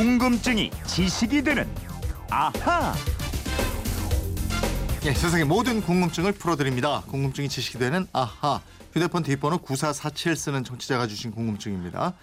궁금증이 지식이 되는 아하. 예, 세상의 모든 궁금증을 풀어드립니다. 궁금증이 지식이 되는 아하. 휴대폰 뒷번호 9447 쓰는 청취자가 주신 궁금증입니다.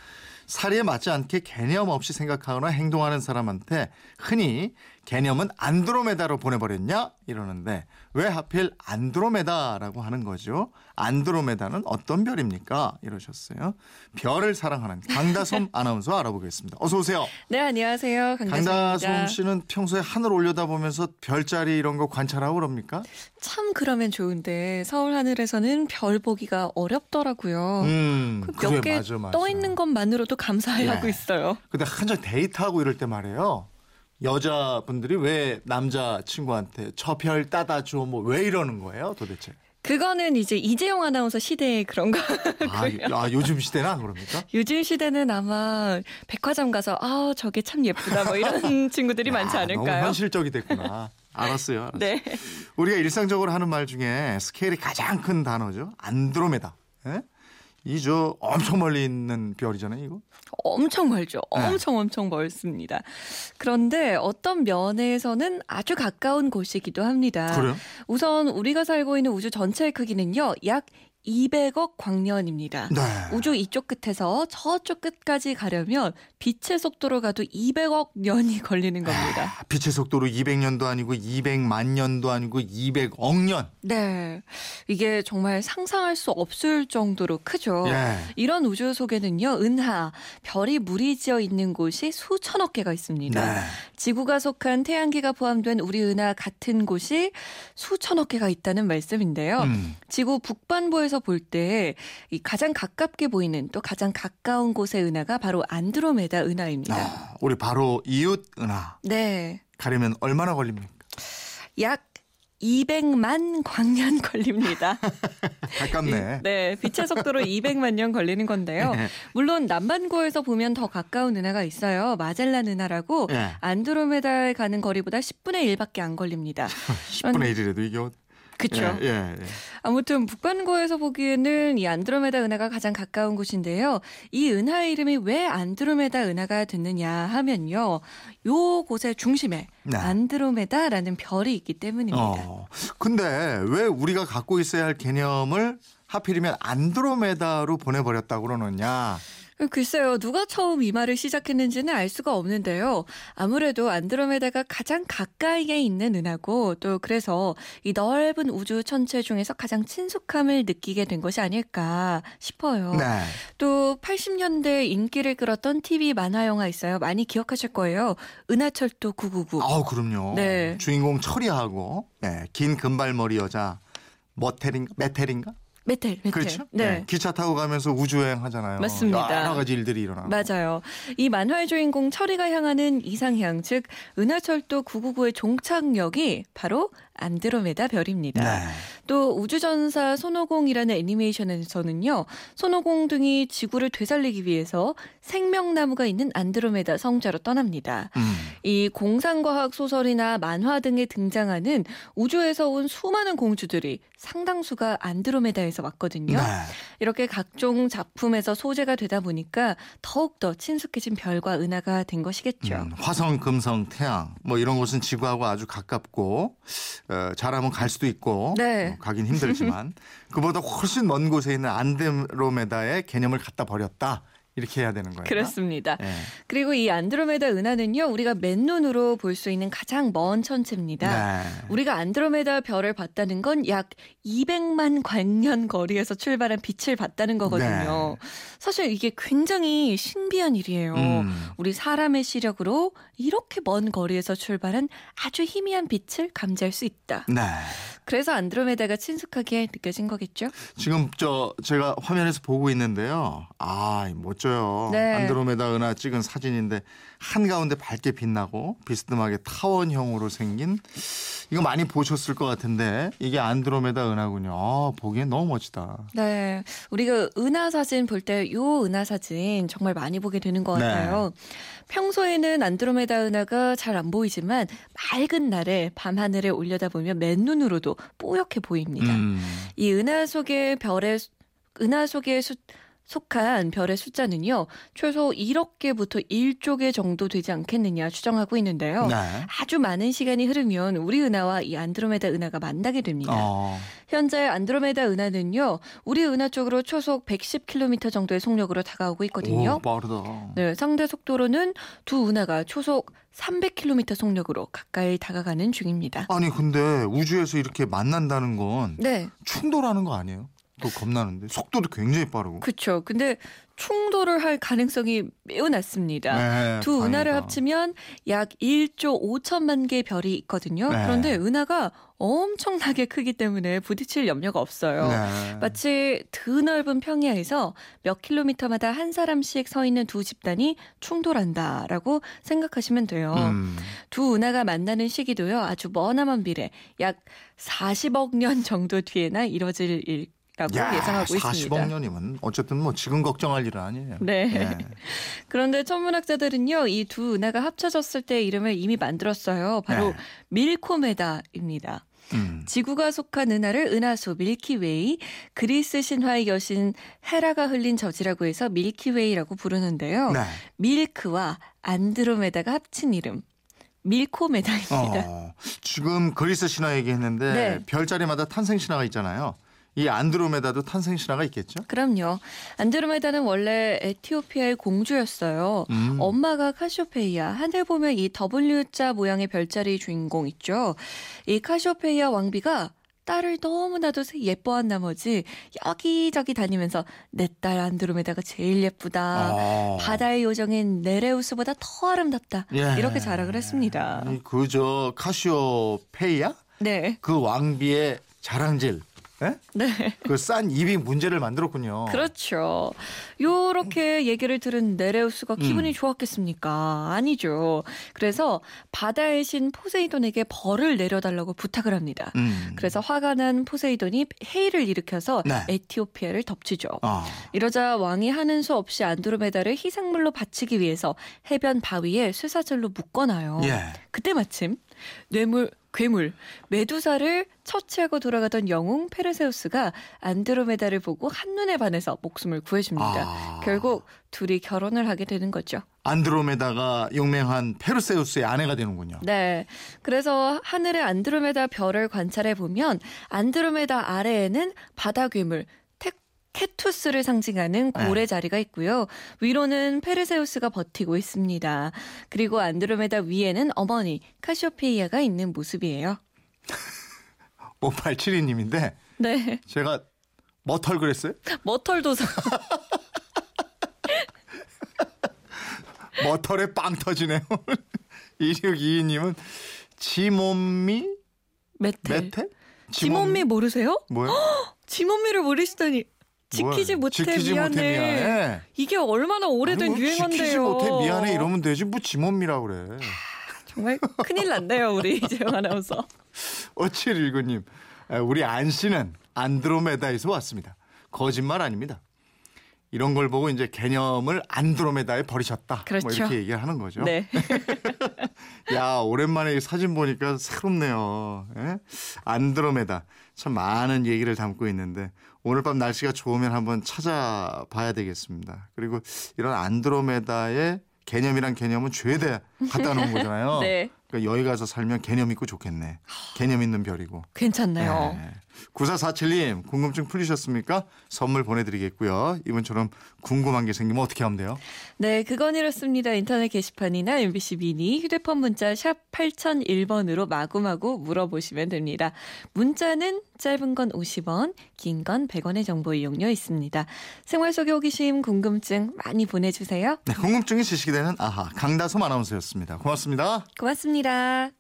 사리에 맞지 않게 개념 없이 생각하거나 행동하는 사람한테 흔히 개념은 안드로메다로 보내버렸냐 이러는데 왜 하필 안드로메다라고 하는 거죠? 안드로메다는 어떤 별입니까? 이러셨어요. 별을 사랑하는 강다솜 아나운서 알아보겠습니다. 어서 오세요. 네, 안녕하세요. 강다솜입니다. 강다솜 씨는 평소에 하늘 올려다보면서 별자리 이런 거 관찰하고 그럽니까? 참 그러면 좋은데 서울 하늘에서는 별 보기가 어렵더라고요. 음, 그 그래, 몇개 맞아, 맞아. 떠 있는 것만으로도 감사해하고 예. 있어요. 근데 한창 데이트하고 이럴 때 말이에요. 여자분들이 왜 남자 친구한테 저 별 따다 줘 뭐 왜 이러는 거예요 도대체? 그거는 이제 이재용 아나운서 시대의 그런 거. 아, 아, 요즘 시대는 안 그럽니까? 요즘 시대는 아마 백화점 가서 아 저게 참 예쁘다 뭐 이런 친구들이 많지 야, 너무 않을까요? 현실적이 됐구나. 알았어요. 알았어요. 네. 우리가 일상적으로 하는 말 중에 스케일이 가장 큰 단어죠. 안드로메다. 예? 이 저 엄청 멀리 있는 별이잖아요, 이거. 엄청 멀죠. 네. 엄청 엄청 멀습니다. 그런데 어떤 면에서는 아주 가까운 곳이기도 합니다. 그래요? 우선 우리가 살고 있는 우주 전체의 크기는요. 약 200억 광년입니다. 네. 우주 이쪽 끝에서 저쪽 끝까지 가려면 빛의 속도로 가도 200억 년이 걸리는 겁니다. 아, 빛의 속도로 200년도 아니고 200만 년도 아니고 200억 년. 네. 이게 정말 상상할 수 없을 정도로 크죠. 예. 이런 우주 속에는요, 은하, 별이 무리지어 있는 곳이 수천억 개가 있습니다. 네. 지구가 속한 태양계가 포함된 우리 은하 같은 곳이 수천억 개가 있다는 말씀인데요. 음. 지구 북반부에서 볼 때 이 가장 가깝게 보이는 또 가장 가까운 곳의 은하가 바로 안드로메다 은하입니다. 아, 우리 바로 이웃 은하 네. 가려면 얼마나 걸립니까? 약 200만 광년 걸립니다. 가깝네. 네, 빛의 속도로 200만 년 걸리는 건데요. 네. 물론 남반구에서 보면 더 가까운 은하가 있어요. 마젤란 은하라고 예. 안드로메다에 가는 거리보다 10분의 1밖에 안 걸립니다. 10분의 1이라도 이게 어- 그렇죠. 예, 예, 예. 아무튼 북반구에서 보기에는 이 안드로메다 은하가 가장 가까운 곳인데요. 이 은하 이름이 왜 안드로메다 은하가 됐느냐 하면요. 요 곳의 중심에 네. 안드로메다라는 별이 있기 때문입니다. 어. 근데 왜 우리가 갖고 있어야 할 개념을 하필이면 안드로메다로 보내버렸다고 그러느냐? 글쎄요, 누가 처음 이 말을 시작했는지는 알 수가 없는데요. 아무래도 안드로메다가 가장 가까이에 있는 은하고 또 그래서 이 넓은 우주 천체 중에서 가장 친숙함을 느끼게 된 것이 아닐까 싶어요. 네. 또 80년대 인기를 끌었던 TV 만화 영화 있어요. 많이 기억하실 거예요. 은하철도 999. 아우 그럼요. 네. 주인공 철이하고 예, 긴 금발머리 여자 머텔인가 메텔인가? 메텔, 메텔. 그렇죠. 네. 예, 기차 타고 가면서 우주여행 하잖아요. 맞습니다. 여러 가지 일들이 일어나. 맞아요. 이 만화의 주인공 철이가 향하는 이상향, 즉 은하철도 999의 종착역이 바로 안드로메다 별입니다. 네. 또 우주전사 손오공이라는 애니메이션에서는요. 손오공 등이 지구를 되살리기 위해서 생명나무가 있는 안드로메다 성자로 떠납니다. 음. 이 공상과학 소설이나 만화 등에 등장하는 우주에서 온 수많은 공주들이 상당수가 안드로메다에서 왔거든요. 네. 이렇게 각종 작품에서 소재가 되다 보니까 더욱더 친숙해진 별과 은하가 된 것이겠죠. 음, 화성, 금성, 태양 뭐 이런 곳은 지구하고 아주 가깝고 어, 잘하면 갈 수도 있고 네. 어, 가긴 힘들지만 그보다 훨씬 먼 곳에 있는 안드로메다의 개념을 갖다 버렸다 이렇게 해야 되는 거예요. 그렇습니다. 예. 그리고 이 안드로메다 은하는요, 우리가 맨눈으로 볼 수 있는 가장 먼 천체입니다. 네. 우리가 안드로메다 별을 봤다는 건 약 200만 광년 거리에서 출발한 빛을 봤다는 거거든요. 사실 이게 굉장히 신비한 일이에요. 네. 음. 우리 사람의 시력으로 이렇게 먼 거리에서 출발한 아주 희미한 빛을 감지할 수 있다. 네. 그래서 안드로메다가 친숙하게 느껴진 거겠죠? 지금 저 제가 화면에서 보고 있는데요. 아 멋져요. 네. 안드로메다 은하 찍은 사진인데 한 가운데 밝게 빛나고 비스듬하게 타원형으로 생긴 이거 많이 보셨을 것 같은데 이게 안드로메다 은하군요. 아, 보기엔 너무 멋지다. 네. 우리가 은하 사진 볼 때 요 은하 사진 정말 많이 보게 되는 것 네. 같아요. 평소에는 안드로메다 은하가 잘 안 보이지만 맑은 날에 밤 하늘에 올려다보면 맨눈으로도 뽀얗게 보입니다. 음. 이 은하 속의 별의 수- 은하 속의 수, 속한 별의 숫자는요, 최소 1억 개부터 1조 개 정도 되지 않겠느냐 추정하고 있는데요. 네. 아주 많은 시간이 흐르면 우리 은하와 이 안드로메다 은하가 만나게 됩니다. 어. 현재 안드로메다 은하는요, 우리 은하 쪽으로 초속 110km 정도의 속력으로 다가오고 있거든요. 오, 빠르다. 네, 상대 속도로는 두 은하가 초속 300km 속력으로 가까이 다가가는 중입니다. 아니 근데 우주에서 이렇게 만난다는 건 네, 충돌하는 거 아니에요? 또 겁나는데 속도도 굉장히 빠르고. 그렇죠. 근데 충돌을 할 가능성이 매우 낮습니다. 네, 두 은하를 다행이다. 합치면 약 1조 5천만 개의 별이 있거든요. 네. 그런데 은하가 엄청나게 크기 때문에 부딪힐 염려가 없어요. 네. 마치 드넓은 평야에서 몇 킬로미터마다 한 사람씩 서 있는 두 집단이 충돌한다라고 생각하시면 돼요. 음. 두 은하가 만나는 시기도요. 아주 머나먼 미래 약 40억 년 정도 뒤에나 이뤄질 일이 라고 야, 예상하고 40억 있습니다. 년이면 어쨌든 뭐 지금 걱정할 일은 아니에요. 네. 네. 그런데 천문학자들은요, 이 두 은하가 합쳐졌을 때 이름을 이미 만들었어요. 바로 네. 밀코메다입니다. 음. 지구가 속한 은하를 은하수 Milky Way, 그리스 신화의 여신 헤라가 흘린 젖이라고 해서 Milky Way라고 부르는데요. 네. 밀크와 안드로메다가 합친 이름 밀코메다입니다. 어, 지금 그리스 신화 얘기했는데 네. 별자리마다 탄생 신화가 있잖아요. 이 안드로메다도 탄생 신화가 있겠죠? 그럼요. 안드로메다는 원래 에티오피아의 공주였어요. 음. 엄마가 카시오페이아. 하늘 보면 이 W자 모양의 별자리 주인공 있죠. 이 카시오페이아 왕비가 딸을 너무나도 예뻐한 나머지 여기저기 다니면서 내 딸 안드로메다가 제일 예쁘다. 어. 바다의 요정인 네레우스보다 더 아름답다. 예. 이렇게 자랑을 했습니다. 그저 카시오페이아 네. 그 왕비의 자랑질, 네. 그 싼 입이 문제를 만들었군요. 그렇죠. 요렇게 얘기를 들은 네레우스가 기분이 음. 좋았겠습니까? 아니죠. 그래서 바다의 신 포세이돈에게 벌을 내려달라고 부탁을 합니다. 음. 그래서 화가 난 포세이돈이 해일을 일으켜서 네. 에티오피아를 덮치죠. 아, 이러자 왕이 하는 수 없이 안드로메다를 희생물로 바치기 위해서 해변 바위에 쇠사슬로 묶어놔요. 예. 그때 마침 뇌물, 괴물, 메두사를 처치하고 돌아가던 영웅 페르세우스가 안드로메다를 보고 한눈에 반해서 목숨을 구해줍니다. 아. 결국 둘이 결혼을 하게 되는 거죠. 안드로메다가 용맹한 페르세우스의 아내가 되는군요. 네. 그래서 하늘의 안드로메다 별을 관찰해 보면 안드로메다 아래에는 바다 괴물 테- 케투스를 상징하는 고래 네. 자리가 있고요. 위로는 페르세우스가 버티고 있습니다. 그리고 안드로메다 위에는 어머니 카시오페이아가 있는 모습이에요. 5872님인데 네. 제가 머털 그랬어요? 머털도사. 머털에 빵 터지네요. 2622님은 지몸미 메텔. 메테? 지몬미 모르세요? 뭐야? 지몬미를 모르시다니. 지키지? 못해 지키지 미안해. 못해 미안해. 이게 얼마나 오래된 아니, 뭐 유행어인데요. 지키지 못해 미안해 이러면 되지 뭐 지몸미라 그래. 정말 큰일 났네요, 우리 이재영 아나운서. 5719님 우리 안 씨는 안드로메다에서 왔습니다. 거짓말 아닙니다. 이런 걸 보고 이제 개념을 안드로메다에 버리셨다. 뭐 그렇죠. 이렇게 얘기를 하는 거죠. 네. 야 오랜만에 이 사진 보니까 새롭네요. 예? 안드로메다 참 많은 얘기를 담고 있는데 오늘 밤 날씨가 좋으면 한번 찾아봐야 되겠습니다. 그리고 이런 안드로메다의 개념이란 개념은 죄대 갖다 놓은 거잖아요. 네. 그러니까 여기 가서 살면 개념 있고 좋겠네. 개념 있는 별이고. 괜찮나요? 네. 9447님 궁금증 풀리셨습니까? 선물 보내드리겠고요. 이번처럼 궁금한 게 생기면 어떻게 하면 돼요? 네, 그건 이렇습니다. 인터넷 게시판이나 MBC 미니 휴대폰 문자 샵 8001번으로 마구마구 물어보시면 됩니다. 문자는 짧은 건 50원, 긴 건 100원의 정보 이용료 있습니다. 생활 속의 호기심, 궁금증 많이 보내주세요. 네, 궁금증이 지식이 되는 아하 강다솜 아나운서 였습니다. 고맙습니다. 고맙습니다.